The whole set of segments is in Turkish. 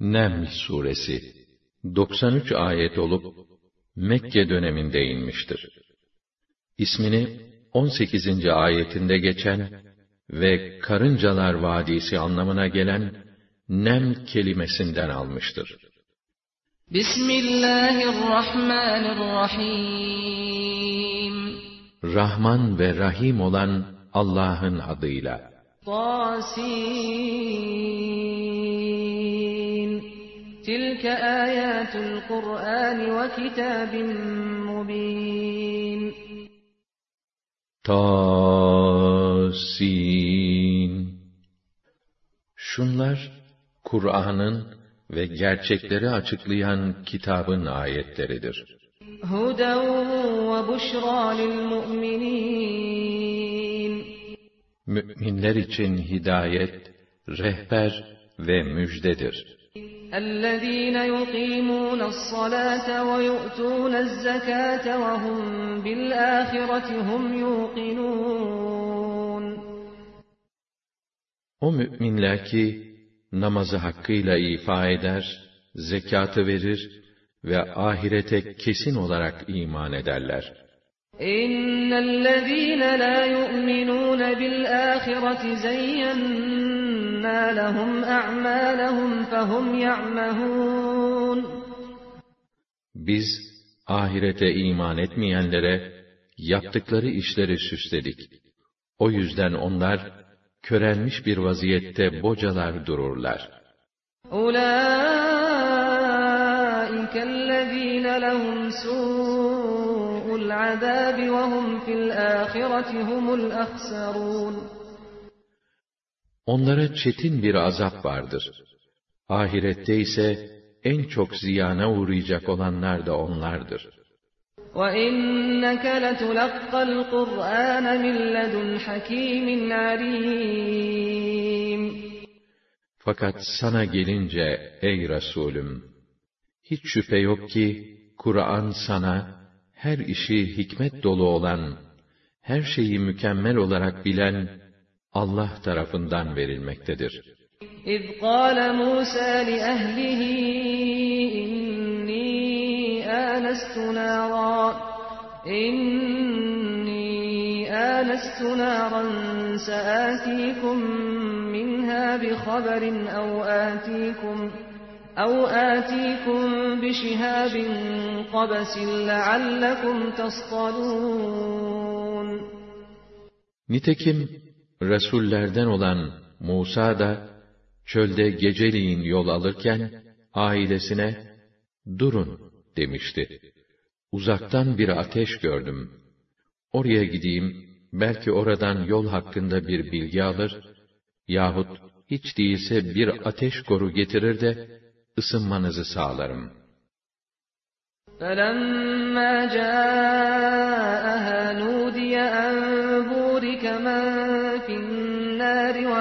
Neml suresi 93 ayet olup Mekke döneminde inmiştir. İsmini 18. ayetinde geçen ve karıncalar vadisi anlamına gelen nem kelimesinden almıştır. Bismillahirrahmanirrahim Rahman ve Rahim olan Allah'ın adıyla. Tasin Ayatul Kur'an ve kitabin mubin Tasin Şunlar Kur'an'ın ve gerçekleri açıklayan kitabın ayetleridir. Huden ve buşra lil Müminler için hidayet, rehber ve müjdedir. الذين يقيمون الصلاة ويؤتون الزكاة وهم بالآخرة هم يوقنون O müminler ki namazı hakkıyla ifa eder, zekatı verir ve ahirete kesin olarak iman ederler. إن الذين لا يؤمنون بالآخرة زينا لهم أعمالهم فهم يعمهون Biz ahirete iman etmeyenlere yaptıkları işleri süsledik. O yüzden onlar körelmiş bir vaziyette bocalar dururlar. أولئك الذين لهم سوء العذاب وهم في الآخرة هم الأخسرون Onlara çetin bir azap vardır. Ahirette ise en çok ziyana uğrayacak olanlar da onlardır. وَإِنَّكَ لَتُلَقَّى الْقُرْآنَ مِنْ لَدُنْ حَكِيمٍ عَلِيمٍ Fakat sana gelince ey Resulüm, hiç şüphe yok ki Kur'an sana her işi hikmet dolu olan, her şeyi mükemmel olarak bilen Allah tarafından verilmektedir. إِذْ قَالَ مُوسَى لِأَهْلِهِ إِنِّي آنَسْتُ نَارًا إِنِّي آنَسْتُ نَارًا سَآتِيكُم مِّنْهَا بِخَبَرٍ أَوْ آتِيكُمْ أَوْ آتِيكُم بِشِهَابٍ قَبَسٍ لَعَلَّكُمْ تَصْطَلُونَ Nitekim Resullerden olan Musa da çölde geceliğin yol alırken ailesine durun demişti. Uzaktan bir ateş gördüm. Oraya gideyim, belki oradan yol hakkında bir bilgi alır yahut hiç değilse bir ateş koru getirir de ısınmanızı sağlarım. فَلَمَّا جَاءَهَا نُودِيَ أَن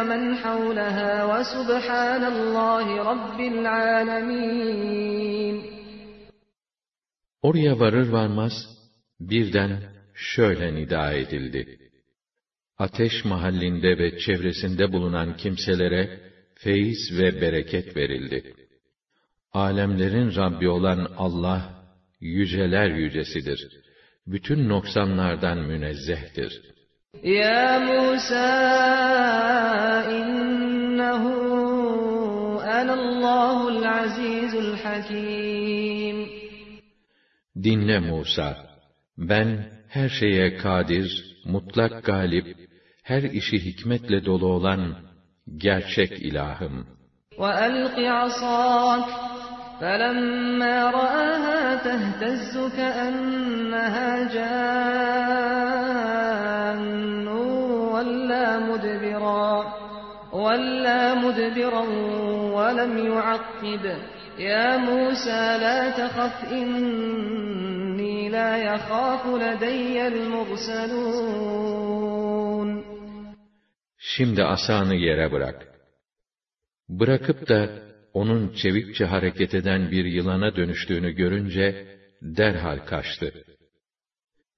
وَمَنْ حَوْلَهَا وَسُبْحَانَ اللّٰهِ رَبِّ الْعَالَمِينَ Oraya varır varmaz birden şöyle nida edildi. Ateş mahallinde ve çevresinde bulunan kimselere feyiz ve bereket verildi. Alemlerin Rabbi olan Allah, yüceler yücesidir. Bütün noksanlardan münezzehtir. يا موسى إنه أنا الله العزيز الحكيم Dinle Musa, ben her şeye kadir, mutlak galip, her işi hikmetle dolu olan gerçek ilahım. وألق عصاك فلما رآها تهتز كأنها جان ولا مدبرا ولا مدبرا ولم يعقب يا موسى لا تخف إني لا يخاف لدي المرسلون Şimdi asanı yere bırak. Bırakıp da onun çevikçe hareket eden bir yılana dönüştüğünü görünce derhal kaçtı.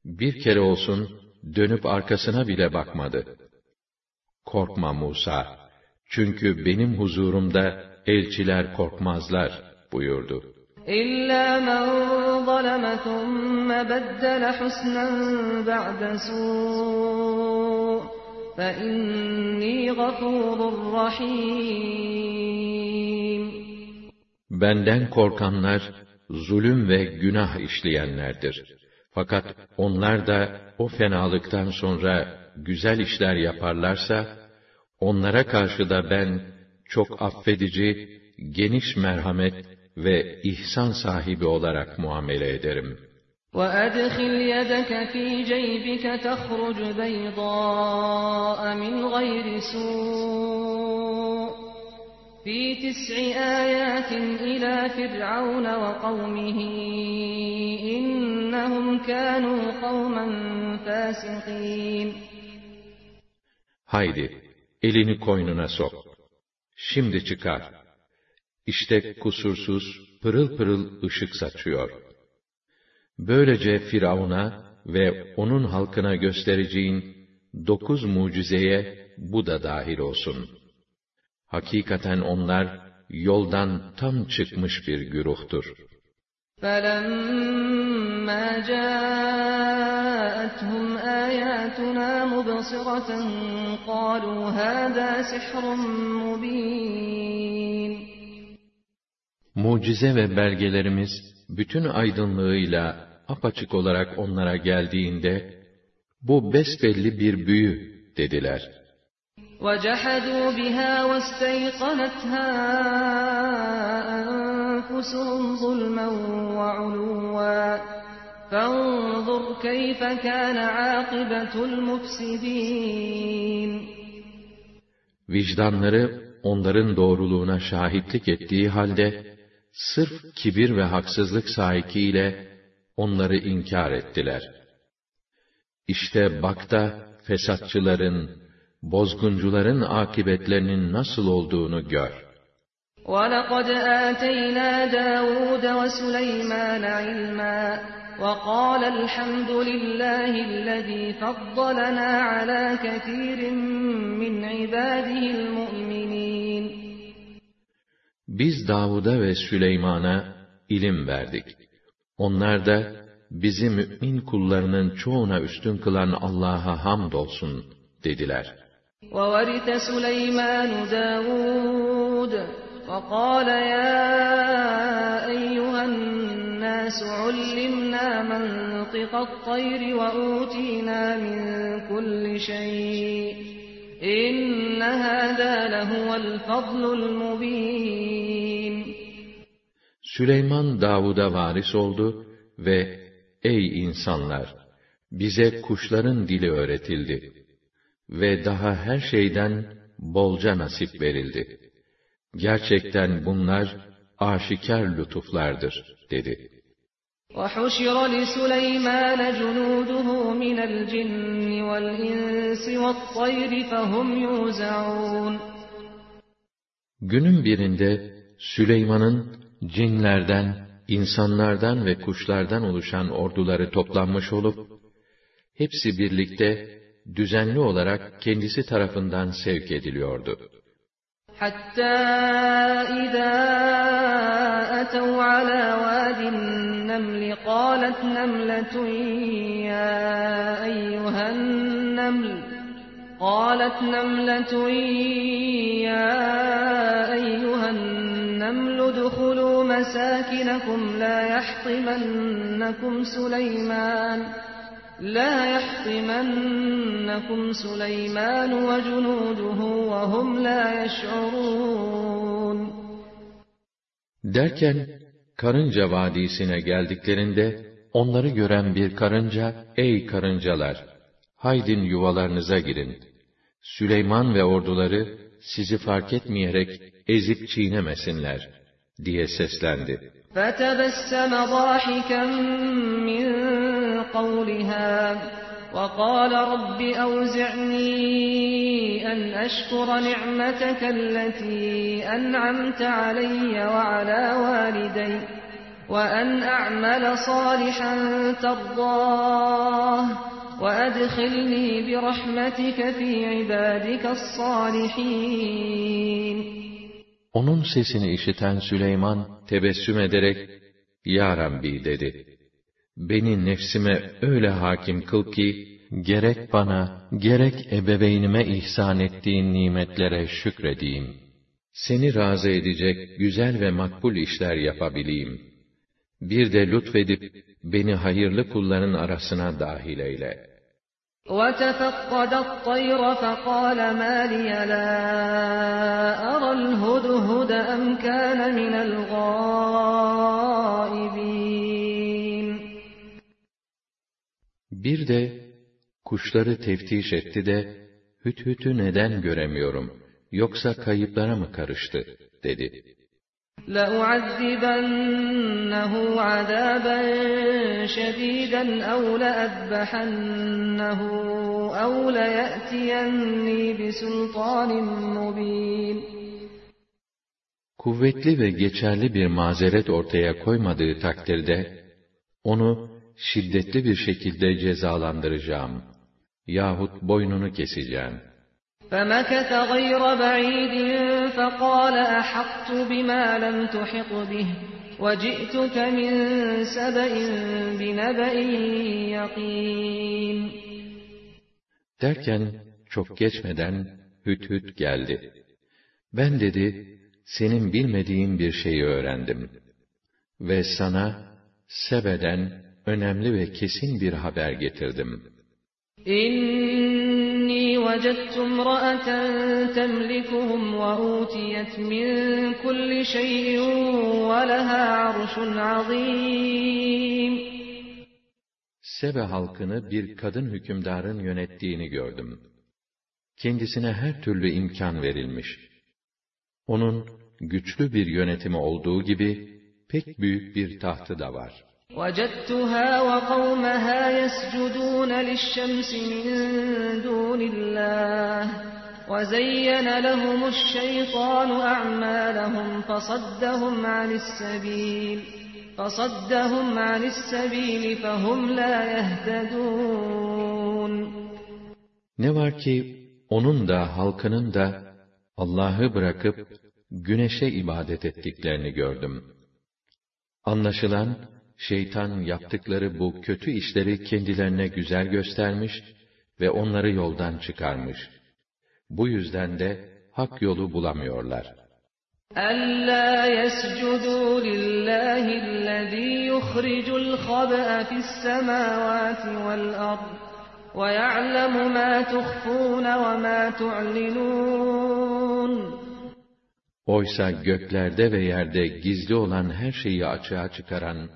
Bir kere olsun dönüp arkasına bile bakmadı. Korkma Musa, Çünkü benim huzurumda elçiler korkmazlar buyurdu. İlla men zaleme thumme beddele husnen ba'de su' fe inni gafurur rahim. Benden korkanlar zulüm ve günah işleyenlerdir. Fakat onlar da o fenalıktan sonra güzel işler yaparlarsa, onlara karşı da ben çok affedici, geniş merhamet ve ihsan sahibi olarak muamele ederim. وَأَدْخِلْ يَدَكَ فِي جَيْبِكَ تَخْرُجْ بَيْضَاءَ مِنْ غَيْرِ سُوءٍ فِي تِسْعِ آيَاتٍ إِلَى فِرْعَوْنَ وَقَوْمِهِ إِنَّهُمْ كَانُوا قَوْمًا فَاسِقِينَ Haydi, elini koynuna sok. Şimdi çıkar. İşte kusursuz, pırıl pırıl ışık saçıyor. Böylece Firavun'a ve onun halkına göstereceğin dokuz mucizeye bu da dahil olsun. Hakikaten onlar yoldan tam çıkmış bir güruhtur. فَلَمَّا جَاءَتْهُمْ آيَاتُنَا مُبْصِرَةً قَالُوا هَذَا سِحْرٌ مُبِينٌ Mucize ve belgelerimiz bütün aydınlığıyla apaçık olarak onlara geldiğinde, bu besbelli bir büyü dediler. وَجَحَدُوا بِهَا وَاسْتَيْقَنَتْهَا أَنفُسُهُمْ ظُلْمًا وَعُلُوًّا فَانظُرْ كَيْفَ كَانَ عَاقِبَةُ الْمُفْسِدِينَ Vicdanları onların doğruluğuna şahitlik ettiği halde, sırf kibir ve haksızlık sahikiyle onları inkar ettiler. İşte bak da fesatçıların, bozguncuların akibetlerinin nasıl olduğunu gör. وَلَقَدْ آتَيْنَا دَاوُودَ وَسُلَيْمَانَ عِلْمًا وَقَالَ الْحَمْدُ لِلَّهِ الَّذ۪ي فَضَّلَنَا عَلَى كَثِيرٍ مِّنْ عِبَادِهِ الْمُؤْمِنِينَ Biz Davud'a ve Süleyman'a ilim verdik. Onlar da bizi mümin kullarının çoğuna üstün kılan Allah'a hamdolsun dediler. وَوَرِثَ سُلَيْمَانُ دَاوُودَ وَقَالَ يَا أَيُّهَا النَّاسُ عُلِّمْنَا مَنطِقَ الطَّيْرِ وَأُوتِينَا مِنْ كُلِّ شَيْءٍ إِنَّ هَذَا لَهُوَ الْفَضْلُ الْمُبِينُ Süleyman Davud'a varis oldu ve ey insanlar bize kuşların dili öğretildi ve daha her şeyden bolca nasip verildi. Gerçekten bunlar aşikar lütuflardır dedi. وَحُشِرَ لِسُلَيْمَانَ جُنُودُهُ مِنَ الْجِنِّ وَالْإِنسِ وَالطَّيْرِ فَهُمْ يُوزَعُونَ Günün birinde Süleyman'ın cinlerden, insanlardan ve kuşlardan oluşan orduları toplanmış olup, hepsi birlikte düzenli olarak kendisi tarafından sevk ediliyordu. حتى إذا أتوا على واد النمل قالت نملة يا أيها النمل قالت نملة يا أيها النمل ادخلوا مساكنكم لا يحطمنكم سليمان لا يحطمنكم سليمان وجنوده وهم لا يشعرون Derken, karınca vadisine geldiklerinde, onları gören bir karınca, ey karıncalar, haydin yuvalarınıza girin. Süleyman ve orduları, sizi fark etmeyerek ezip çiğnemesinler, Diye seslendi. فتبسم ضاحكا من قولها وقال رب أوزعني أن أشكر نعمتك التي أنعمت علي وعلى والدي وأن أعمل صالحا ترضاه وَأَدْخِلْنِي بِرَحْمَتِكَ فِي عِبَادِكَ الصَّالِحِينَ Onun sesini işiten Süleyman tebessüm ederek, Ya Rabbi dedi. Beni nefsime öyle hakim kıl ki, gerek bana, gerek ebeveynime ihsan ettiğin nimetlere şükredeyim. Seni razı edecek güzel ve makbul işler yapabileyim. Bir de lütfedip, beni hayırlı kulların arasına dahil eyle. وَتَفَقَّدَ الطَّيْرَ فَقَالَ مَا لِيَ لَا أَرَى الْهُدْهُدَ أَمْ كَانَ مِنَ الْغَائِبِينَ Bir de kuşları teftiş etti de, hüthütü neden göremiyorum, yoksa kayıplara mı karıştı, dedi. لَأُعَذِّبَنَّهُ عَذَابًا شَدِيدًا أَوْ لَأَذْبَحَنَّهُ أَوْ لَيَأْتِيَنِّي بِسُلْطَانٍ مُّبِينٍ Kuvvetli ve geçerli bir mazeret ortaya koymadığı takdirde, onu şiddetli bir şekilde cezalandıracağım. Yahut boynunu keseceğim. فَمَكَثَ غَيْرَ بَعِيدٍ فَقَالَ أَحَطتُ بِمَا لَمْ تُحِطْ بِهِ وَجِئْتُكَ مِنْ سَبَإٍ بِنَبَإٍ يَقِينٍ Derken çok geçmeden Hüt Hüt geldi. Ben dedi, senin bilmediğin bir şeyi öğrendim. Ve sana Sebe'den önemli ve kesin bir haber getirdim. إِنِّي وَجَدتُّ امْرَأَةً تَمْلِكُهُمْ وَأُوتِيَتْ مِنْ كُلِّ شَيْءٍ وَلَهَا عَرْشٌ عَظِيمٌ Sebe halkını bir kadın hükümdarın yönettiğini gördüm. Kendisine her türlü imkan verilmiş. Onun güçlü bir yönetimi olduğu gibi pek büyük bir tahtı da var. وَجَدتُّهَا وَقَوْمَهَا يَسْجُدُونَ لِلشَّمْسِ مِنْ دُونِ اللَّهِ وَزَيَّنَ لَهُمُ الشَّيْطَانُ أَعْمَالَهُمْ فَصَدَّهُمْ عَنِ السَّبِيلِ فَصَدَّهُمْ عَنِ السَّبِيلِ فَهُمْ لَا يَهْتَدُونَ Ne var ki onun da halkının da Allah'ı bırakıp güneşe ibadet ettiklerini gördüm. Anlaşılan şeytan yaptıkları bu kötü işleri kendilerine güzel göstermiş ve onları yoldan çıkarmış. Bu yüzden de hak yolu bulamıyorlar. أَلَّا يَسْجُدُوا لِلَّهِ الَّذ۪ي يُخْرِجُ الْخَبْأَ فِي السَّمَاوَاتِ وَالْأَرْضِ وَيَعْلَمُ مَا تُخْفُونَ وَمَا تُعْلِنُونَ Oysa göklerde ve yerde gizli olan her şeyi açığa çıkaran,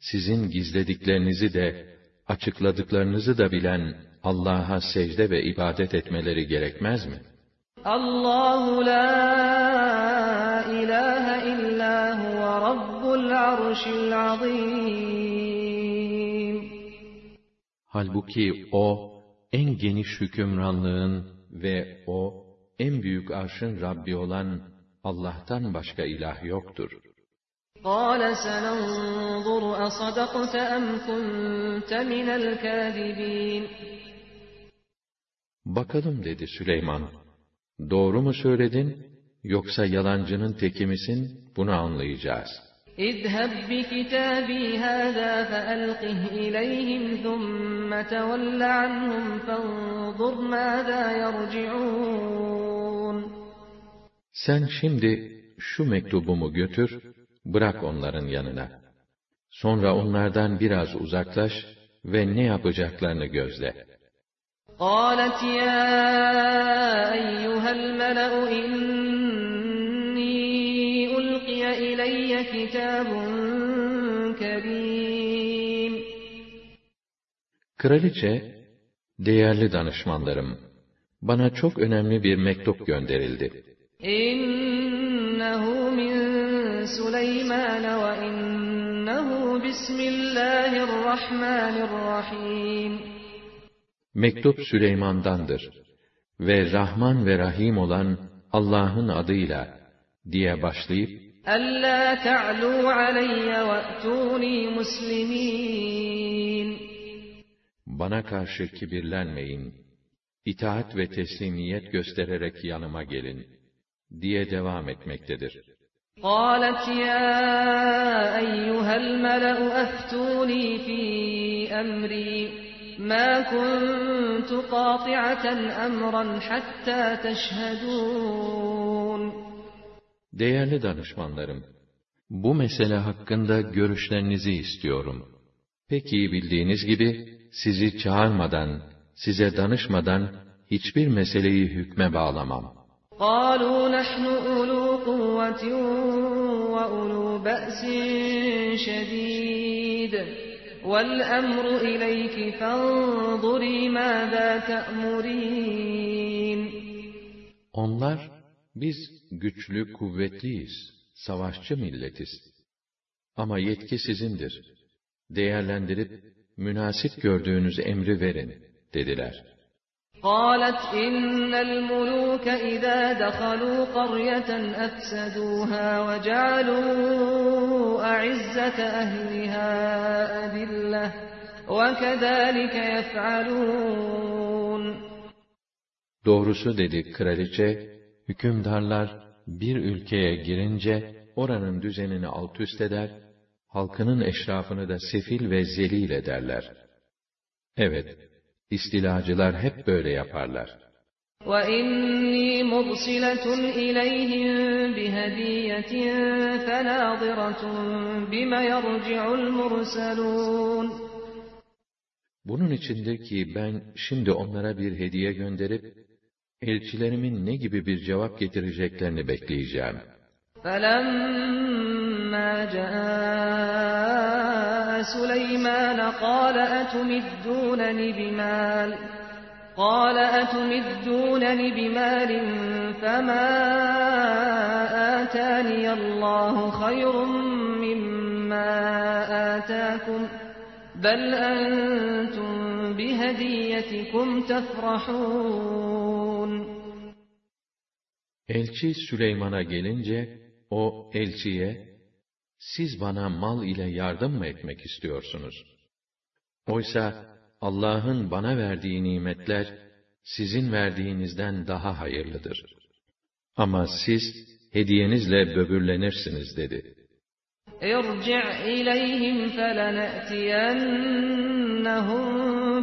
sizin gizlediklerinizi de, açıkladıklarınızı da bilen Allah'a secde ve ibadet etmeleri gerekmez mi? Allahu la ilahe illa huve rabbul arşil azim. Halbuki O, en geniş hükümranlığın ve O, en büyük arşın Rabbi olan Allah'tan başka ilah yoktur. قال سننظر أصدقت أم كنت من الكاذبين Bakalım dedi Süleyman. Doğru mu söyledin, yoksa yalancının teki misin, bunu anlayacağız. اذهب بكتابي هذا فألقه إليهم ثم تول عنهم فانظر ماذا يرجعون Sen şimdi şu mektubumu götür, bırak onların yanına. Sonra onlardan biraz uzaklaş ve ne yapacaklarını gözle. قالت يا أيها الملأ إني ألقي إلي كتاب كريم Kraliçe, değerli danışmanlarım, bana çok önemli bir mektup gönderildi. İnnehu min سليمان وإنه بسم الله الرحمن الرحيم Mektup Süleyman'dandır ve Rahman ve Rahim olan Allah'ın adıyla diye başlayıp ألا تعلوا علي وأتوني مسلمين bana karşı kibirlenmeyin, itaat ve teslimiyet göstererek yanıma gelin, diye devam etmektedir. قالت يا أيها الملأ أفتوني في أمري ما كنت قاطعة أمرا حتى تشهدون Değerli danışmanlarım, bu mesele hakkında görüşlerinizi istiyorum. Pek iyi bildiğiniz gibi, sizi çağırmadan, size danışmadan, hiçbir meseleyi hükme bağlamam. قالوا نحن أولو قوة وأولو بأس شديد والأمر إليك فانظري ماذا تأمرين Onlar, biz güçlü, kuvvetliyiz, savaşçı milletiz. Ama yetki sizindir. Değerlendirip, münasip gördüğünüz emri verin, dediler. قالت إن الملوك إذا دخلوا قرية أفسدوها وجعلوا أعزة أهلها أذلة وكذلك يفعلون Doğrusu dedi kraliçe, hükümdarlar bir ülkeye girince oranın düzenini alt üst eder, halkının eşrafını da sefil ve zelil ederler. Evet, istilacılar hep böyle yaparlar. وَإِنِّي مُرْسِلَةٌ إِلَيْهِمْ بِهَدِيَّةٍ فَنَاظِرَةٌ بِمَ يَرْجِعُ الْمُرْسَلُونَ Bunun içindir ki ben şimdi onlara bir hediye gönderip, elçilerimin ne gibi bir cevap getireceklerini bekleyeceğim. فَلَمَّا جَاءَ سُلَيْمَانَ قَالَ أَتُمِدُّونَنِ بِمَالٍ قال أتمدونني بمال فما آتاني الله خير مما آتاكم بل أنتم بهديتكم تفرحون Elçi Süleyman'a gelince, o elçiye, siz bana mal ile yardım mı etmek istiyorsunuz? Oysa Allah'ın bana verdiği nimetler, sizin verdiğinizden daha hayırlıdır. Ama siz, hediyenizle böbürlenirsiniz dedi. ارجع إليهم فلنأتينهم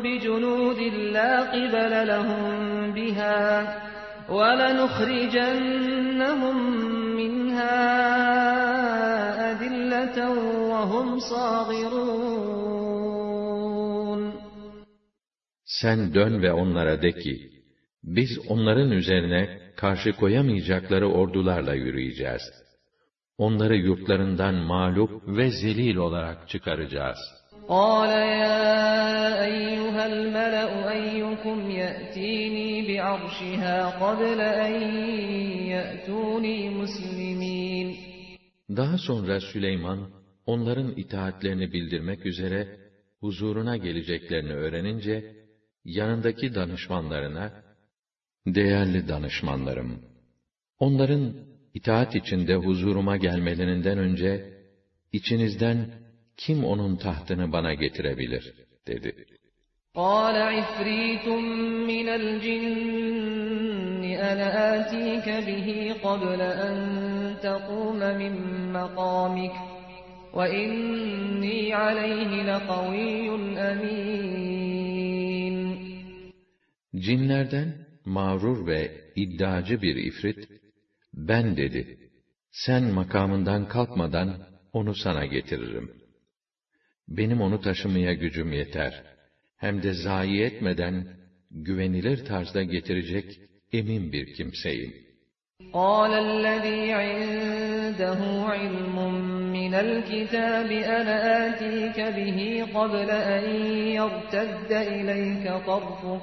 بجنود لا قبل لهم بها ولنخرجنهم منها أذلة sen dön ve onlara de ki, biz onların üzerine karşı koyamayacakları ordularla yürüyeceğiz. Onları yurtlarından mağlup ve zelil olarak çıkaracağız. قال يا أيها الملأ أيكم يأتيني بعرشها قبل أن يأتوني مسلمين daha sonra Süleyman, onların itaatlerini bildirmek üzere, huzuruna geleceklerini öğrenince, yanındaki danışmanlarına, Değerli danışmanlarım, onların itaat içinde huzuruma gelmelerinden önce, içinizden kim onun tahtını bana getirebilir? dedi. قال عفريت من الجن أنا آتيك به قبل أن تقوم من مقامك وإني عليه لقوي أمين Cinlerden mağrur ve iddiacı bir ifrit, ben dedi, sen makamından kalkmadan onu sana getiririm. Benim onu taşımaya gücüm yeter. Hem de zayi etmeden, güvenilir tarzda getirecek emin bir kimseyim. قال الذي عنده علم من الكتاب أنا آتيك به قبل أن يرتد إليك طرفك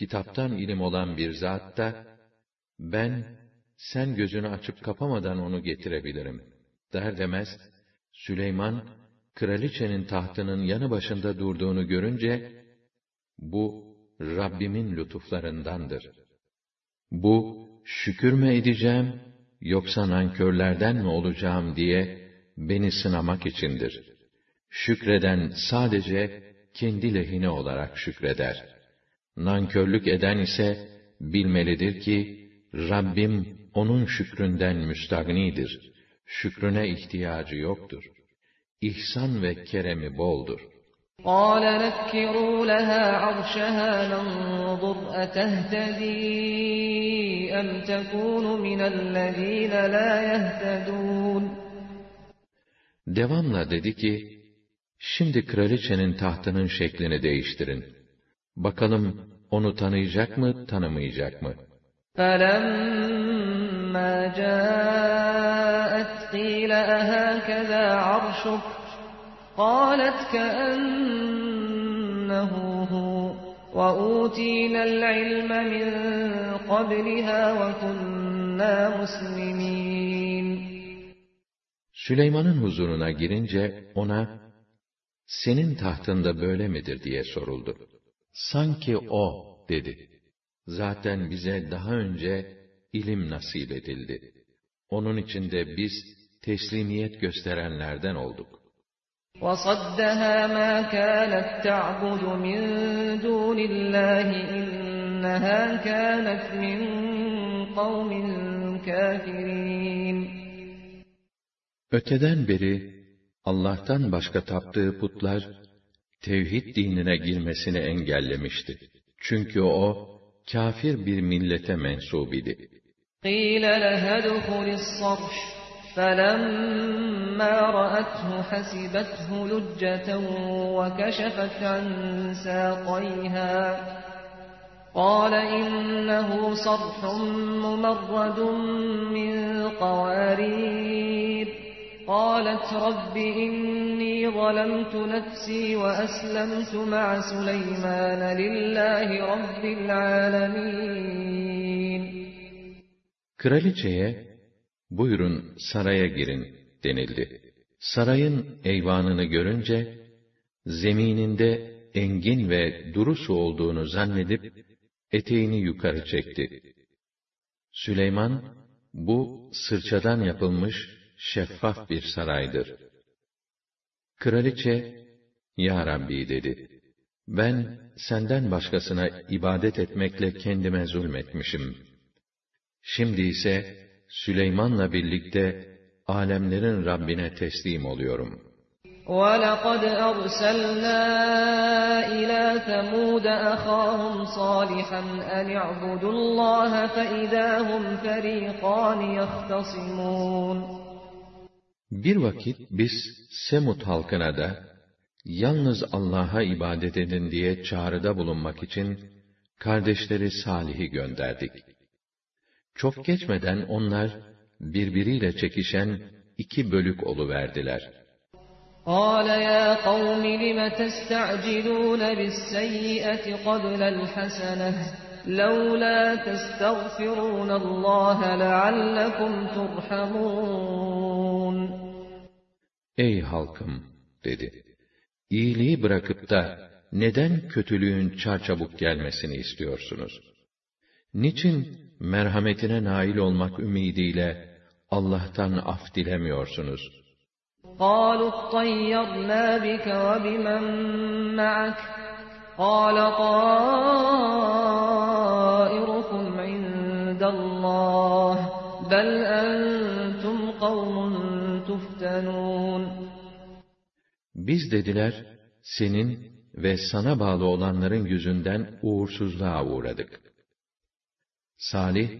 kitaptan ilim olan bir zat da, ben, sen gözünü açıp kapamadan onu getirebilirim. Der demez, Süleyman, kraliçenin tahtının yanı başında durduğunu görünce, bu, Rabbimin lütuflarındandır. Bu, şükür mü edeceğim, yoksa nankörlerden mi olacağım diye, beni sınamak içindir. Şükreden sadece, kendi lehine olarak şükreder. Nankörlük eden ise, bilmelidir ki, Rabbim onun şükründen müstagnidir. Şükrüne ihtiyacı yoktur. İhsan ve keremi boldur. قال نكروا لها عرشها ننظر أتهتدي أم تكون من الذين لا يهتدون Devamla dedi ki, şimdi kraliçenin tahtının şeklini değiştirin. Bakalım onu tanıyacak mı, tanımayacak mı? فَلَمَّا جَاءَتْ قِيلَ أَهَكَذَا عَرْشُكَ قَالَتْ كَأَنَّهُ هُوَ وَأُوتِينَا الْعِلْمَ مِنْ قَبْلِهَا وَكُنَّا مُسْلِمِينَ Süleyman'ın huzuruna girince ona, senin tahtında böyle midir diye soruldu. Sanki o, dedi. Zaten bize daha önce ilim nasip edildi. Onun için de biz teslimiyet gösterenlerden olduk. وَصَدَّهَا مَا كَانَتْ تَعْبُدُ مِنْ دُونِ اللّٰهِ إِنَّهَا كَانَتْ مِنْ قَوْمٍ كَافِرِينَ Öteden beri Allah'tan başka taptığı putlar tevhid dinine girmesini engellemişti. Çünkü o kafir bir millete mensup idi. قِيلَ لَهَا ادْخُلِ الصَّرْحَ فَلَمَّا رَأَتْهُ حَسِبَتْهُ لُجَّةً وَكَشَفَتْ عَنْ سَاقَيْهَا قَالَ إِنَّهُ صَرْحٌ مُمَرَّدٌ مِّن قَوَارِيرَ قالت رب إني ظلمت نفسي وأسلمت مع سليمان لله رب العالمين Kraliçeye, buyurun saraya girin denildi. Sarayın eyvanını görünce, zemininde engin ve duru su olduğunu zannedip, eteğini yukarı çekti. Süleyman, bu sırçadan yapılmış şeffaf bir saraydır. Kraliçe, Ya Rabbi dedi, ben senden başkasına ibadet etmekle kendime zulmetmişim. Şimdi ise Süleyman'la birlikte alemlerin Rabbine teslim oluyorum. وَلَقَدْ أَرْسَلْنَا إِلَى ثَمُودَ أَخَاهُمْ صَالِحًا أَنِ اعْبُدُوا اللَّهَ فَإِذَا هُمْ فَرِيقَانِ يَخْتَصِمُونَ Bir vakit biz Semut halkına da yalnız Allah'a ibadet edin diye çağrıda bulunmak için kardeşleri Salih'i gönderdik. Çok geçmeden onlar birbiriyle çekişen iki bölük oluverdiler. قال يا قوم لم تستعجلون بالسيئة قبل الحسنة لولا تستغفرون الله لعلكم ترحمون Ey halkım dedi. İyiliği bırakıp da neden kötülüğün çarçabuk gelmesini istiyorsunuz? Niçin merhametine nail olmak ümidiyle Allah'tan af dilemiyorsunuz? قالوا اطيرنا بك وبمن معك قال طائركم illallah bel entum kavmun tuftenun. Biz dediler, senin ve sana bağlı olanların yüzünden uğursuzluğa uğradık. Salih,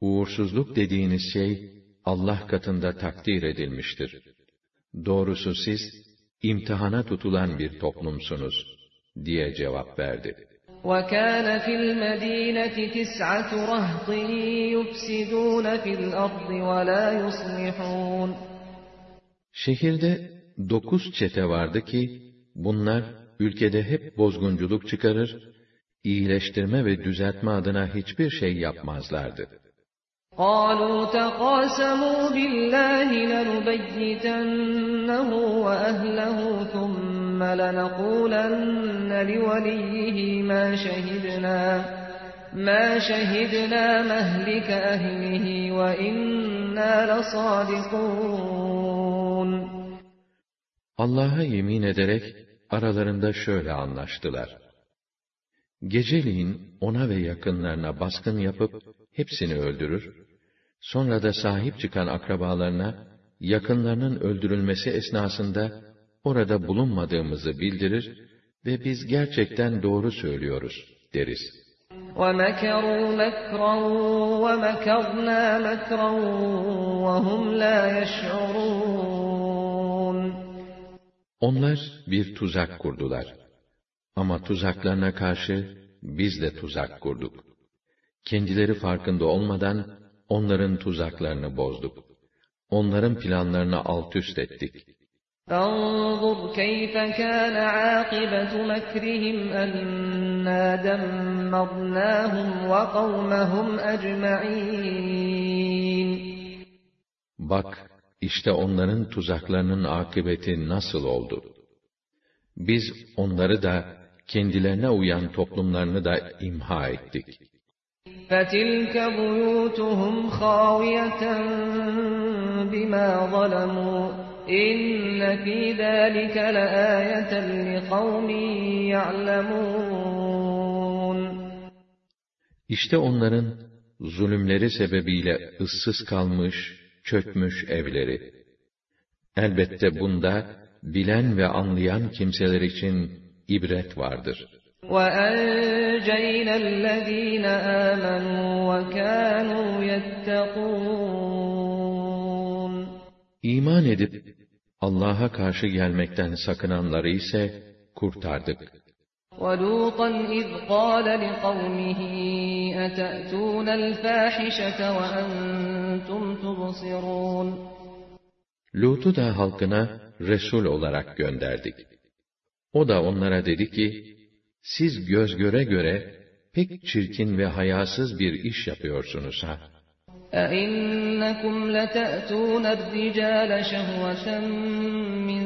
uğursuzluk dediğiniz şey, Allah katında takdir edilmiştir. Doğrusu siz, imtihana tutulan bir toplumsunuz, diye cevap verdi. وَكَانَ فِي الْمَد۪ينَةِ تِسْعَةُ رَهْطٍ يُفْسِدُونَ فِي الْأَرْضِ وَلَا يُصْلِحُونَ Şehirde dokuz çete vardı ki, bunlar ülkede hep bozgunculuk çıkarır, iyileştirme ve düzeltme adına hiçbir şey yapmazlardı. قالوا تقاسموا بالله لنبيتنه وأهله ثم لنقولن لوليه ما شهدنا ما شهدنا مهلك أهله وإنا لصادقون Allah'a yemin ederek aralarında şöyle anlaştılar. Geceliğin ona ve yakınlarına baskın yapıp hepsini öldürür, sonra da sahip çıkan akrabalarına yakınlarının öldürülmesi esnasında orada bulunmadığımızı bildirir ve biz gerçekten doğru söylüyoruz deriz. وَمَكَرُوا مَكْرًا وَمَكَرْنَا مَكْرًا وَهُمْ لَا يَشْعُرُونَ Onlar bir tuzak kurdular. Ama tuzaklarına karşı biz de tuzak kurduk. Kendileri farkında olmadan onların tuzaklarını bozduk. Onların planlarını alt üst ettik. فانظر كيف كان عاقبة مكرهم أنا دمرناهم وقومهم أجمعين Bak, işte onların tuzaklarının akıbeti nasıl oldu? Biz onları da, kendilerine uyan toplumlarını da imha ettik. فَتِلْكَ بُيُوتُهُمْ خَاوِيَةً بِمَا ظَلَمُوا إِنَّ فِي ذَٰلِكَ لَآيَةً لِقَوْمٍ يَعْلَمُونَ İşte onların zulümleri sebebiyle ıssız kalmış, çökmüş evleri. Elbette bunda bilen ve anlayan kimseler için ibret vardır. وَأَنْجَيْنَا الَّذ۪ينَ آمَنُوا وَكَانُوا يَتَّقُونَ İman edip Allah'a karşı gelmekten sakınanları ise kurtardık. وَلُوطًا إِذْ قَالَ لِقَوْمِهِ أَتَأْتُونَ الْفَاحِشَةَ وَأَنْتُمْ تُبْصِرُونَ Lut'u da halkına Resul olarak gönderdik. O da onlara dedi ki, siz göz göre göre pek çirkin ve hayasız bir iş yapıyorsunuz ha. أَإِنَّكُمْ لَتَأْتُونَ الرِّجَالَ شَهْوَةً مِّن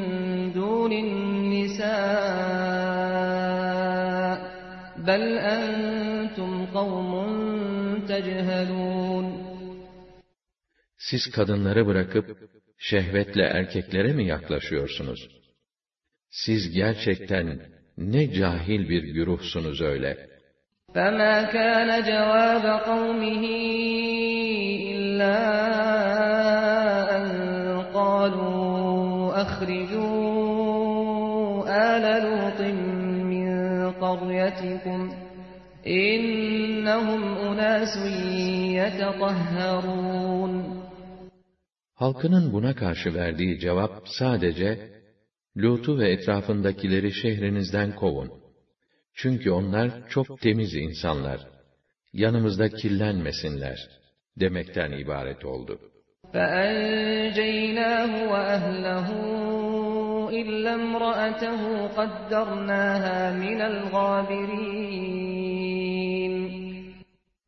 دُونِ النِّسَاءِ بَلْ أَنْتُمْ قَوْمٌ تَجْهَلُونَ Siz kadınları bırakıp şehvetle erkeklere mi yaklaşıyorsunuz? Siz gerçekten ne cahil bir güruhsunuz öyle. فَمَا كَانَ جَوَابَ قَوْمِهِ إِلَّا أَنْ قَالُوا أَخْرِجُوا آلَ لُوطٍ مِّن قَرْيَتِكُمْ إِنَّهُمْ أُنَاسٌ يَتَطَهَّرُونَ Halkının buna karşı verdiği cevap sadece, Lut'u ve etrafındakileri şehrinizden kovun. Çünkü onlar çok temiz insanlar. Yanımızda kirlenmesinler demekten ibaret oldu. فَأَنْجَيْنَاهُ وَأَهْلَهُ إِلَّا امْرَأَتَهُ قَدَّرْنَاهَا مِنَ الْغَابِرِينَ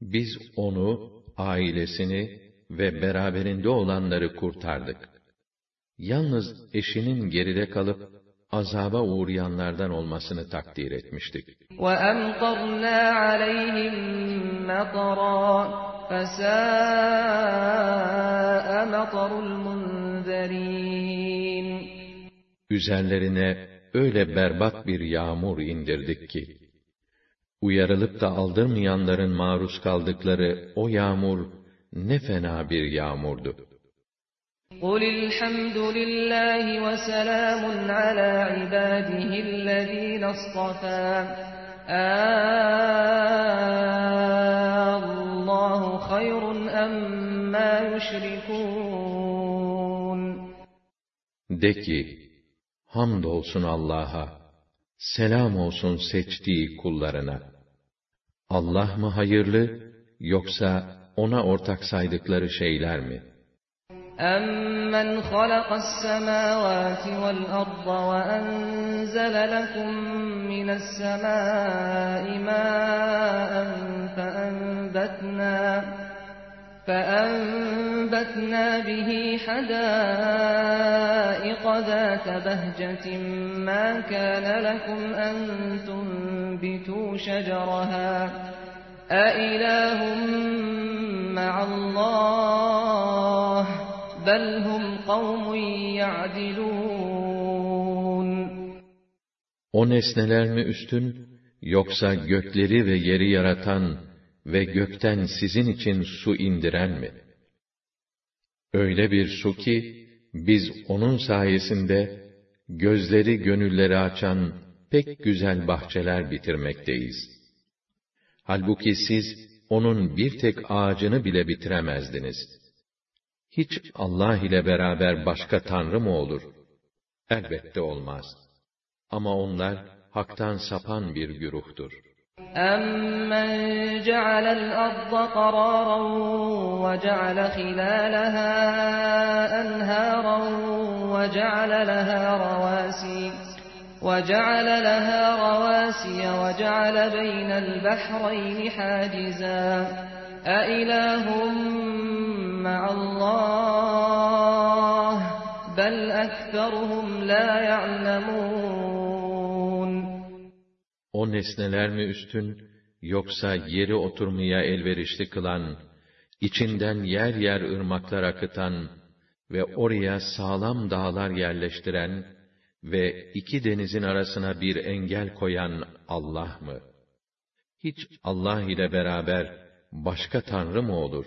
Biz onu, ailesini ve beraberinde olanları kurtardık. Yalnız eşinin geride kalıp azaba uğrayanlardan olmasını takdir etmiştik. وَأَمْطَرْنَا عَلَيْهِمْ مَطَرًا فَسَاءَ مَطَرُ الْمُنذَرِينَ Üzerlerine öyle berbat bir yağmur indirdik ki, uyarılıp da aldırmayanların maruz kaldıkları o yağmur ne fena bir yağmurdu. قُلِ الْحَمْدُ لِلَّهِ وَسَلَامٌ عَلَى عِبَادِهِ الَّذ۪ينَ اصْطَفَى اللّٰهُ خَيْرٌ أَمَّا يُشْرِكُونَ De ki, hamdolsun Allah'a, selam olsun seçtiği kullarına. Allah mı hayırlı, yoksa ona ortak saydıkları şeyler mi? أَمَّنْ خَلَقَ السَّمَاوَاتِ وَالْأَرْضَ وَأَنزَلَ لَكُم مِّنَ السَّمَاءِ مَاءً فَأَنبَتْنَا فَأَنبَتْنَا بِهِ حَدَائِقَ ذَاتَ بَهْجَةٍ مَا كَانَ لَكُمْ أَن تُنبِتُوا شَجَرَهَا أَإِلَٰهٌ مَّعَ اللَّهِ بَلْ هُمْ قَوْمٌ يَعْدِلُونَ O nesneler mi üstün, yoksa gökleri ve yeri yaratan ve gökten sizin için su indiren mi? Öyle bir su ki, biz onun sayesinde, gözleri gönülleri açan pek güzel bahçeler bitirmekteyiz. Halbuki siz, onun bir tek ağacını bile bitiremezdiniz. Hiç Allah ile beraber başka tanrı mı olur? Elbette olmaz. Ama onlar, haktan sapan bir güruhtur. أَمَّنْ جَعَلَ الْأَرْضَ قَرَارًا وَجَعَلَ خِلَالَهَا أَنْهَارًا وَجَعَلَ لَهَا رَوَاسِيَ وَجَعَلَ لَهَا رَوَاسِيَ وَجَعَلَ بَيْنَ الْبَحْرَيْنِ حَاجِزًا أَإِلَٰهٌ مَّعَ اللَّهِ بَلْ أَكْثَرُهُمْ لَا يَعْلَمُونَ O nesneler mi üstün, yoksa yeri oturmaya elverişli kılan, içinden yer yer ırmaklar akıtan ve oraya sağlam dağlar yerleştiren ve iki denizin arasına bir engel koyan Allah mı? Hiç Allah ile beraber başka tanrı mı olur?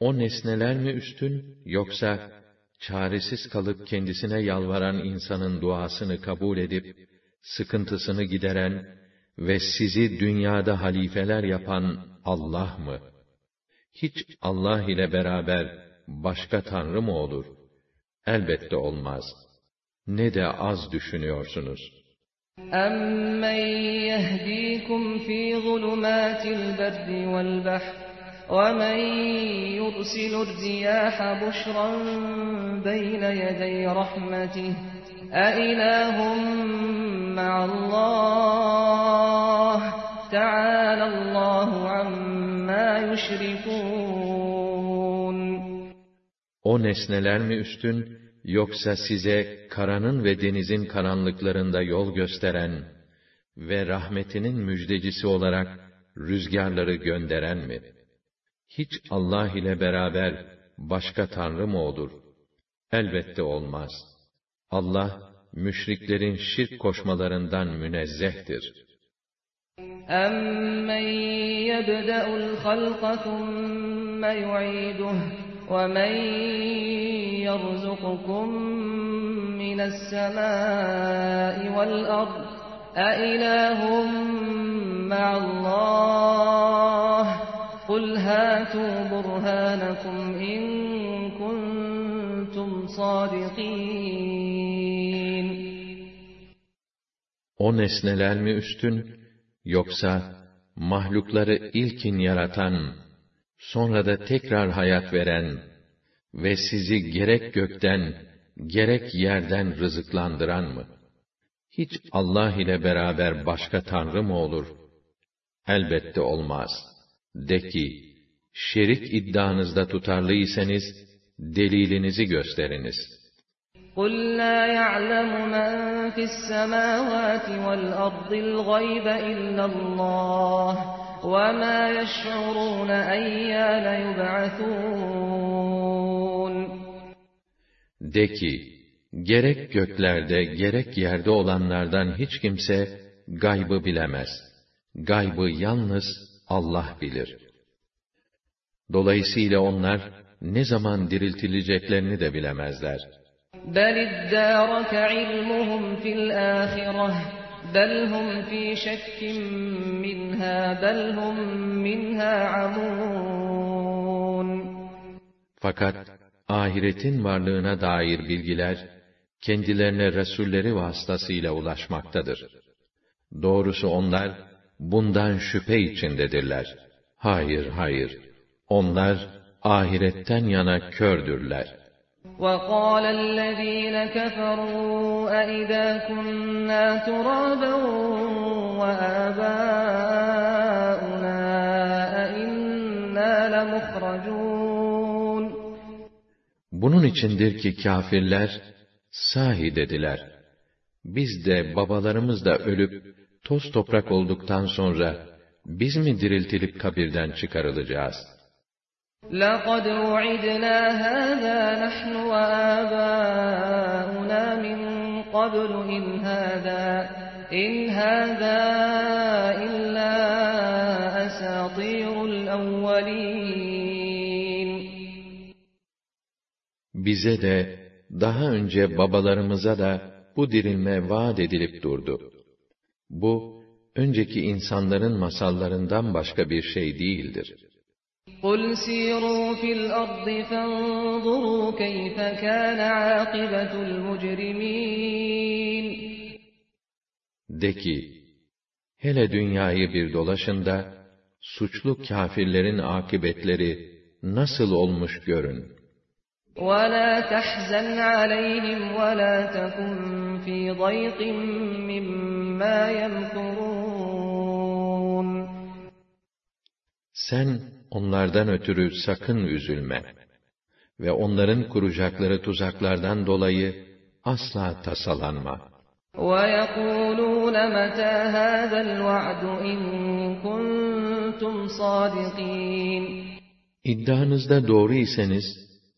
O nesneler mi üstün, yoksa çaresiz kalıp kendisine yalvaran insanın duasını kabul edip, sıkıntısını gideren ve sizi dünyada halifeler yapan Allah mı? Hiç Allah ile beraber başka tanrı mı olur? Elbette olmaz. Ne de az düşünüyorsunuz. أَمَّن يَهْدِيكُمْ فِي ظُلُمَاتِ الْبَرِّ وَالْبَحْرِ وَمَن يُرْسِلُ الرِّيَاحَ بُشْرًا بَيْنَ يَدَيْ رَحْمَتِهِ أَإِلَٰهٌ مَّعَ اللَّهِ تَعَالَى اللَّهُ عَمَّا يُشْرِكُونَ O nesneler mi üstün, yoksa size karanın ve denizin karanlıklarında yol gösteren ve rahmetinin müjdecisi olarak rüzgarları gönderen mi? Hiç Allah ile beraber başka tanrı mı olur? Elbette olmaz. Allah, müşriklerin şirk koşmalarından münezzehtir. أَمَّن يَبْدَأُ الْخَلْقَ ثُمَّ يُعِيدُهُ وَمَن يَرْزُقُكُم مِّنَ السَّمَاءِ وَالْأَرْضِ أَإِلَٰهٌ مَّعَ اللَّهِ قُلْ هَاتُوا بُرْهَانَكُمْ إِن كُنتُمْ صَادِقِينَ O nesneler mi üstün, yoksa mahlukları ilkin yaratan, sonra da tekrar hayat veren ve sizi gerek gökten, gerek yerden rızıklandıran mı? Hiç Allah ile beraber başka tanrı mı olur? Elbette olmaz. De ki, şerik iddianızda tutarlıysanız, delilinizi gösteriniz.'' قُلْ لَا يَعْلَمُ مَنْ فِي السَّمَاوَاتِ وَالْأَرْضِ الْغَيْبَ إِلَّا اللَّهُ وَمَا يَشْعُرُونَ أَيَّانَ يُبْعَثُونَ De ki, gerek göklerde, gerek yerde olanlardan hiç kimse gaybı bilemez. Gaybı yalnız Allah bilir. Dolayısıyla onlar ne zaman diriltileceklerini de bilemezler. بَلِ ادَّارَكَ عِلْمُهُمْ فِي الْآخِرَةِ بَلْ هُمْ فِي شَكٍّ مِّنْهَا بَلْ Fakat ahiretin varlığına dair bilgiler, kendilerine Resulleri vasıtasıyla ulaşmaktadır. Doğrusu onlar, bundan şüphe içindedirler. Hayır, hayır. Onlar, ahiretten yana kördürler. وَقَالَ الَّذ۪ينَ كَفَرُوا أَإِذَا كُنَّا تُرَابًا وَآبَاؤُنَا أَإِنَّا لَمُخْرَجُونَ Bunun içindir ki kâfirler, sahi dediler. Biz de babalarımız da ölüp, toz toprak olduktan sonra, biz mi diriltilip kabirden çıkarılacağız?' لَقَدْ وُعِدْنَا هَذَا نَحْنُ وَآبَاؤُنَا مِنْ قَبْلُ إِنْ هَذَا إِنْ هَذَا إِلَّا أَسَاطِيرُ الْأَوَّلِينَ Bize de, daha önce babalarımıza da bu dirilme vaat edilip durdu. Bu, önceki insanların masallarından başka bir şey değildir. قُلْ سِيرُوا فِي الْأَرْضِ فَانظُرُوا كَيْفَ كَانَ عَاقِبَةُ الْمُجْرِمِينَ De ki, hele dünyayı bir dolaşın da, suçlu kâfirlerin akıbetleri nasıl olmuş görün. وَلَا تَحْزَنْ عَلَيْهِمْ وَلَا تَكُنْ فِي ضَيْقٍ مِّمَّا يَمْكُرُونَ Sen onlardan ötürü sakın üzülme ve onların kuracakları tuzaklardan dolayı asla tasalanma. وَيَقُولُونَ مَتَى هَذَا الْوَعْدُ اِنْ كُنْتُمْ صَادِقِينَ İddianızda doğru iseniz,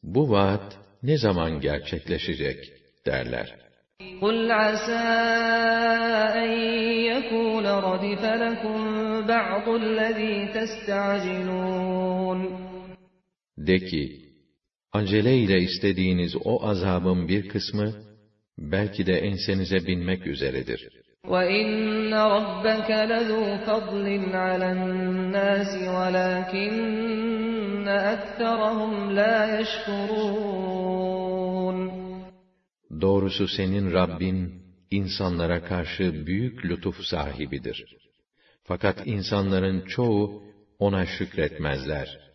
bu vaat ne zaman gerçekleşecek derler. قُلْ عَسَى أَنْ يَكُونَ رَدِفَ لَكُمْ بَعْضُ الَّذ۪ي تَسْتَعْجِلُونَ De ki, aceleyle istediğiniz o azabın bir kısmı, belki de ensenize binmek üzeredir. وَإِنَّ رَبَّكَ لَذُو فَضْلٍ عَلَى النَّاسِ وَلَكِنَّ أَكْثَرَهُمْ لَا يَشْكُرُونَ Doğrusu senin Rabbin, insanlara karşı büyük lütuf sahibidir. Fakat insanların çoğu ona şükretmezler.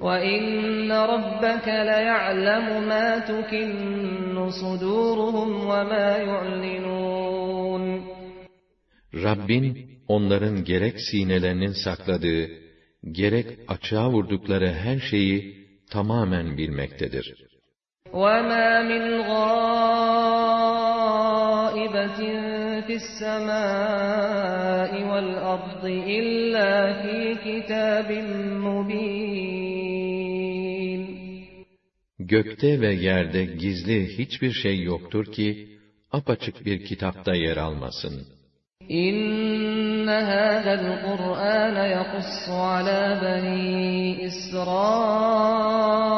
وَإِنَّ رَبَّكَ لَيَعْلَمُ مَا تُكِنُّ صُدُورُهُمْ وَمَا يُعْلِنُونَ Rabbin, onların gerek sinelerinin sakladığı, gerek açığa vurdukları her şeyi tamamen bilmektedir. وَمَا مِنْ غَائِبَةٍ فِي السَّمَاءِ وَالْأَرْضِ إِلَّا فِي كِتَابٍ مُبِينٍ Gökte ve yerde gizli hiçbir şey yoktur ki, apaçık bir kitapta yer almasın. إِنَّ هَذَا الْقُرْآنَ يَقُصُّ عَلَى بَنِي إِسْرَائِيلَ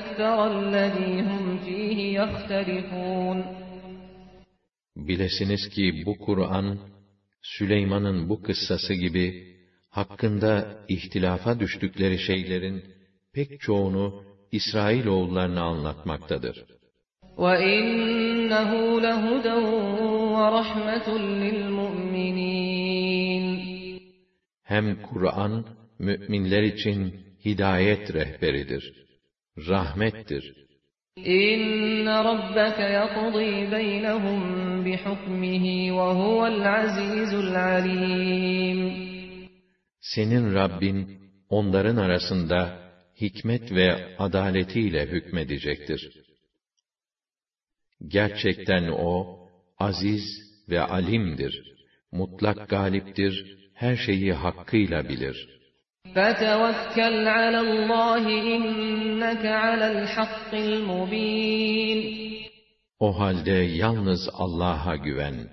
أَكْثَرَ الَّذ۪ي هُمْ ف۪يهِ يَخْتَلِفُونَ Bilesiniz ki bu Kur'an, Süleyman'ın bu kıssası gibi, hakkında ihtilafa düştükleri şeylerin pek çoğunu İsrailoğullarına anlatmaktadır. وَإِنَّهُ لَهُدًى وَرَحْمَةٌ لِلْمُؤْمِنِينَ Hem Kur'an, müminler için hidayet rehberidir, rahmettir. İnne rabbeke yakudî beynehum bihukmihi ve huvel azizul alim. Senin Rabbin onların arasında hikmet ve adaletiyle hükmedecektir. Gerçekten o aziz ve alimdir. Mutlak galiptir. Her şeyi hakkıyla bilir.'' فَتَوَكَّلْ عَلَى اللّٰهِ اِنَّكَ عَلَى الْحَقِّ الْمُب۪ينَ O halde yalnız Allah'a güven.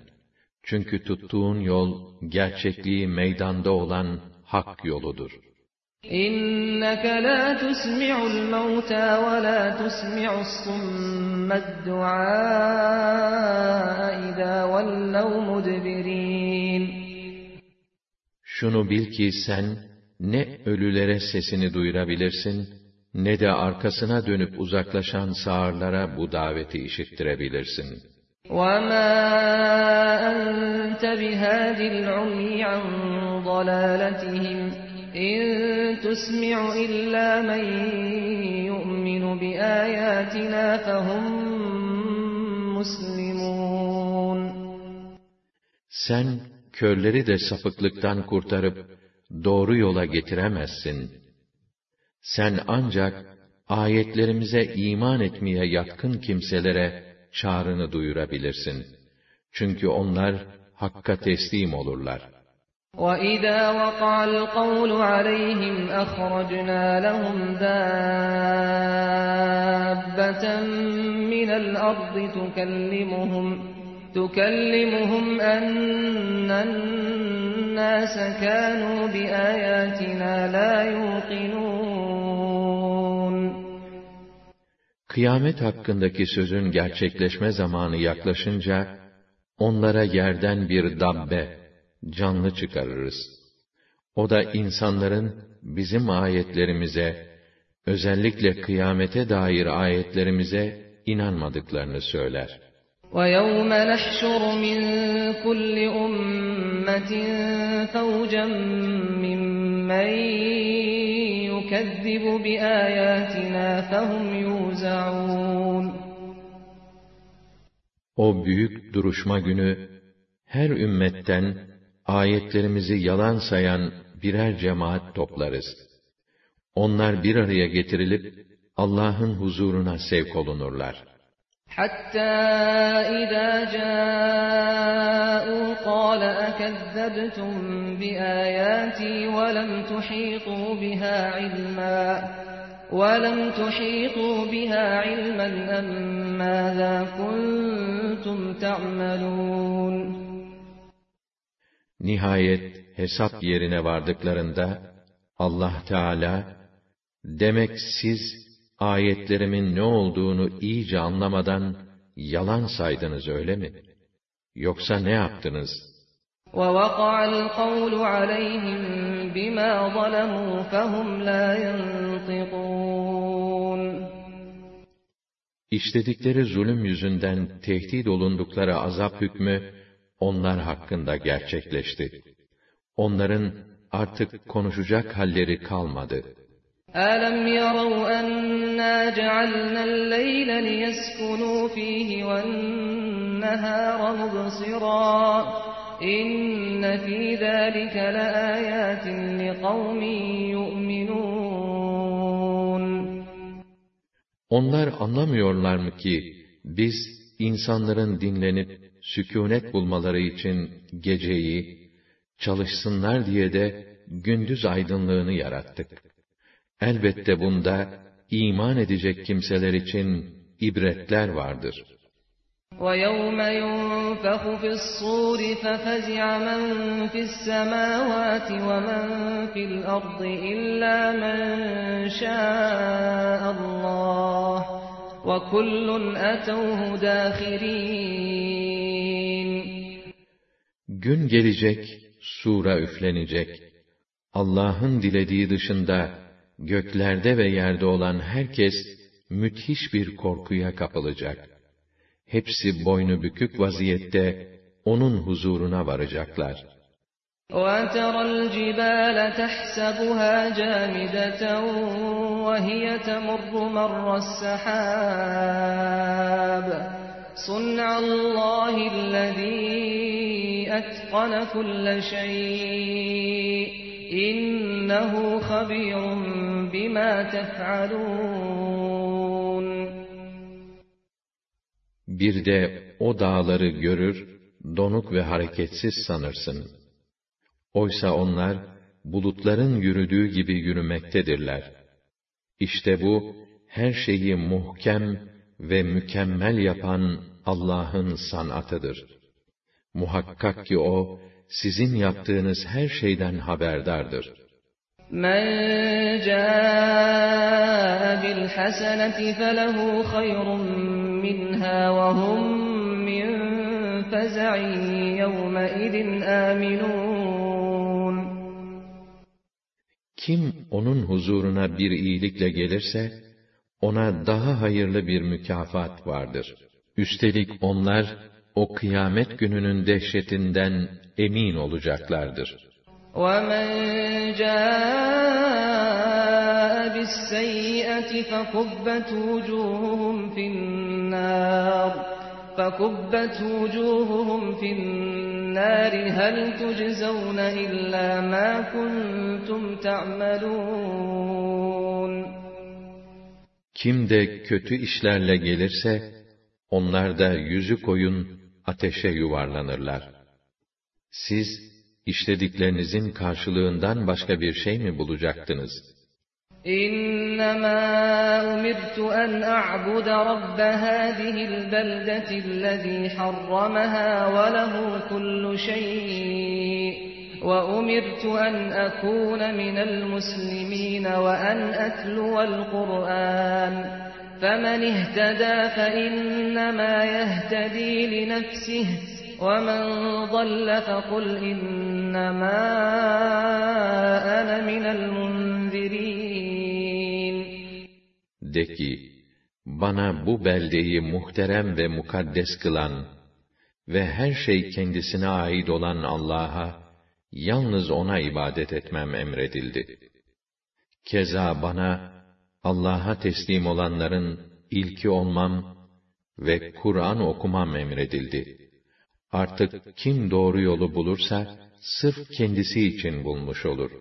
Çünkü tuttuğun yol, gerçekliği meydanda olan hak yoludur. إنك لا تسمع الموتى ولا تسمع الصم الدعاء إذا ولوا مدبرين Şunu bil ki sen ne ölülere sesini duyurabilirsin, ne de arkasına dönüp uzaklaşan sağırlara bu daveti işittirebilirsin. وَمَا أَنْتَ بِهَادِ الْعُمْيِ عَنْ ضَلَالَتِهِمْ اِنْ تُسْمِعُ إِلَّا مَنْ يُؤْمِنُ بِآيَاتِنَا فَهُمْ مُسْلِمُونَ Sen körleri de sapıklıktan kurtarıp doğru yola getiremezsin. Sen ancak ayetlerimize iman etmeye yatkın kimselere çağrını duyurabilirsin. Çünkü onlar hakka teslim olurlar. وَإِذَا وَقَعَ الْقَوْلُ عَلَيْهِمْ أَخْرَجْنَا لَهُمْ دَابَّةً مِّنَ الْأَرْضِ تُكَلِّمُهُمْ تُكَلِّمُهُمْ أَنَّ النَّاسَ كَانُوا بِآيَاتِنَا لَا يُوقِنُونَ Kıyamet hakkındaki sözün gerçekleşme zamanı yaklaşınca, onlara yerden bir dabbe, canlı çıkarırız. O da insanların bizim ayetlerimize, özellikle kıyamete dair ayetlerimize inanmadıklarını söyler. وَيَوْمَ نَحْشُرُ مِنْ كُلِّ أُمَّةٍ فَوْجًا مِّمَّنْ يُكَذِّبُ بِآيَاتِنَا فَهُمْ يُوزَعُونَ O büyük duruşma günü, her ümmetten ayetlerimizi yalan sayan birer cemaat toplarız. Onlar bir araya getirilip Allah'ın huzuruna sevk olunurlar. حتى إذا جاءوا قال أكذبتم بآياتي ولم تحيطوا بها علما ولم تحيطوا بها علما أم ماذا كنتم تعملون Nihayet hesap yerine vardıklarında Allah Teala demek siz ayetlerimin ne olduğunu iyice anlamadan yalan saydınız öyle mi? Yoksa ne yaptınız? وَوَقَعَ الْقَوْلُ عَلَيْهِمْ بِمَا ظَلَمُوا فَهُمْ لَا يَنْطِقُونَ İşledikleri zulüm yüzünden tehdit olundukları azap hükmü onlar hakkında gerçekleşti. Onların artık konuşacak halleri kalmadı. أَلَمْ يَرَوْا أَنَّا جَعَلْنَا اللَّيْلَ لِيَسْكُنُوا فِيهِ وَالنَّهَارَ مُبْصِرًا إِنَّ فِي ذَلِكَ لَآيَاتٍ لِقَوْمٍ يُؤْمِنُونَ Onlar anlamıyorlar mı ki biz insanların dinlenip sükûnet bulmaları için geceyi çalışsınlar diye de gündüz aydınlığını yarattık. Elbette bunda iman edecek kimseler için ibretler vardır. وَيَوْمَ يُنفَخُ فِي الصُّورِ فَفَزِعَ مَن فِي السَّمَاوَاتِ وَمَن فِي الْأَرْضِ إِلَّا مَن شَاءَ اللَّهُ وَكُلٌّ أَتَوْهُ دَاخِرِينَ Gün gelecek, sura üflenecek. Allah'ın dilediği dışında göklerde ve yerde olan herkes müthiş bir korkuya kapılacak. Hepsi boynu bükük vaziyette onun huzuruna varacaklar. وَتَرَى الْجِبَالَ تَحْسَبُهَا جَامِدَةً وَهِيَ تَمُرُّ مَرَّ السَّحَابِ صُنْعَ اللَّهِ الَّذِي أَتْقَنَ كُلَّ شَيْءٍ İnnehu habirun bima tef'alun. Bir de o dağları görür, donuk ve hareketsiz sanırsın. Oysa onlar, bulutların yürüdüğü gibi yürümektedirler. İşte bu, her şeyi muhkem ve mükemmel yapan Allah'ın sanatıdır. Muhakkak ki O, sizin yaptığınız her şeyden haberdardır. مَنْ جَاءَ بِالْحَسَنَةِ فَلَهُ خَيْرٌ مِّنْهَا وَهُمْ مِنْ فَزَعٍ يَوْمَئِذٍ آمِنُونَ Kim onun huzuruna bir iyilikle gelirse, ona daha hayırlı bir mükafat vardır. Üstelik onlar, o kıyamet gününün dehşetinden emin olacaklardır. وَمَنْ جَاءَ بِالسَّيِّئَةِ فَكُبَّتْ وُجُوهُهُمْ فِي النَّارِ فَكُبَّتْ وُجُوهُهُمْ فِي النَّارِ هَلْ تُجْزَوْنَ إِلَّا مَا كُنْتُمْ تَعْمَلُونَ Kim de kötü işlerle gelirse, onlar da yüzü koyun ateşe yuvarlanırlar. Siz, işlediklerinizin karşılığından başka bir şey mi bulacaktınız? إنما أمرت أن أعبد رب هذه البلدة الذي حرمها وله كل شيء وأمرت أن أكون من المسلمين وأن أتلو القرآن فمن اهتدى فإنما يهتدي لنفسه ومن ضل فقل إنما أنا من المنذرين De ki, bana bu beldeyi muhterem ve mukaddes kılan ve her şey kendisine ait olan Allah'a, yalnız O'na ibadet etmem emredildi. Keza bana, Allah'a teslim olanların ilki olmam ve Kur'an okumam emredildi. Artık kim doğru yolu bulursa, sırf kendisi için bulmuş olur.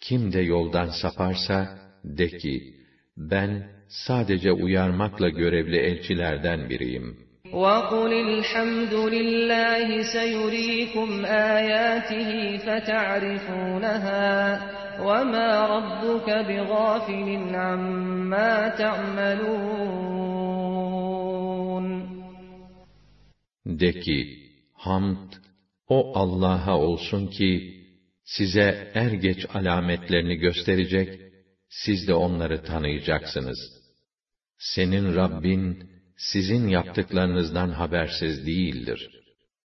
Kim de yoldan saparsa, de ki, ben sadece uyarmakla görevli elçilerden biriyim. وَقُلِ الْحَمْدُ لِلَّهِ سَيُرِيكُمْ آيَاتِهِ فَتَعْرِفُونَهَا وَمَا رَبُّكَ بِغَافِلٍ عَمَّا تَعْمَلُونَ De ki, hamd, o Allah'a olsun ki, size er geç alametlerini gösterecek, siz de onları tanıyacaksınız. Senin Rabbin, sizin yaptıklarınızdan habersiz değildir.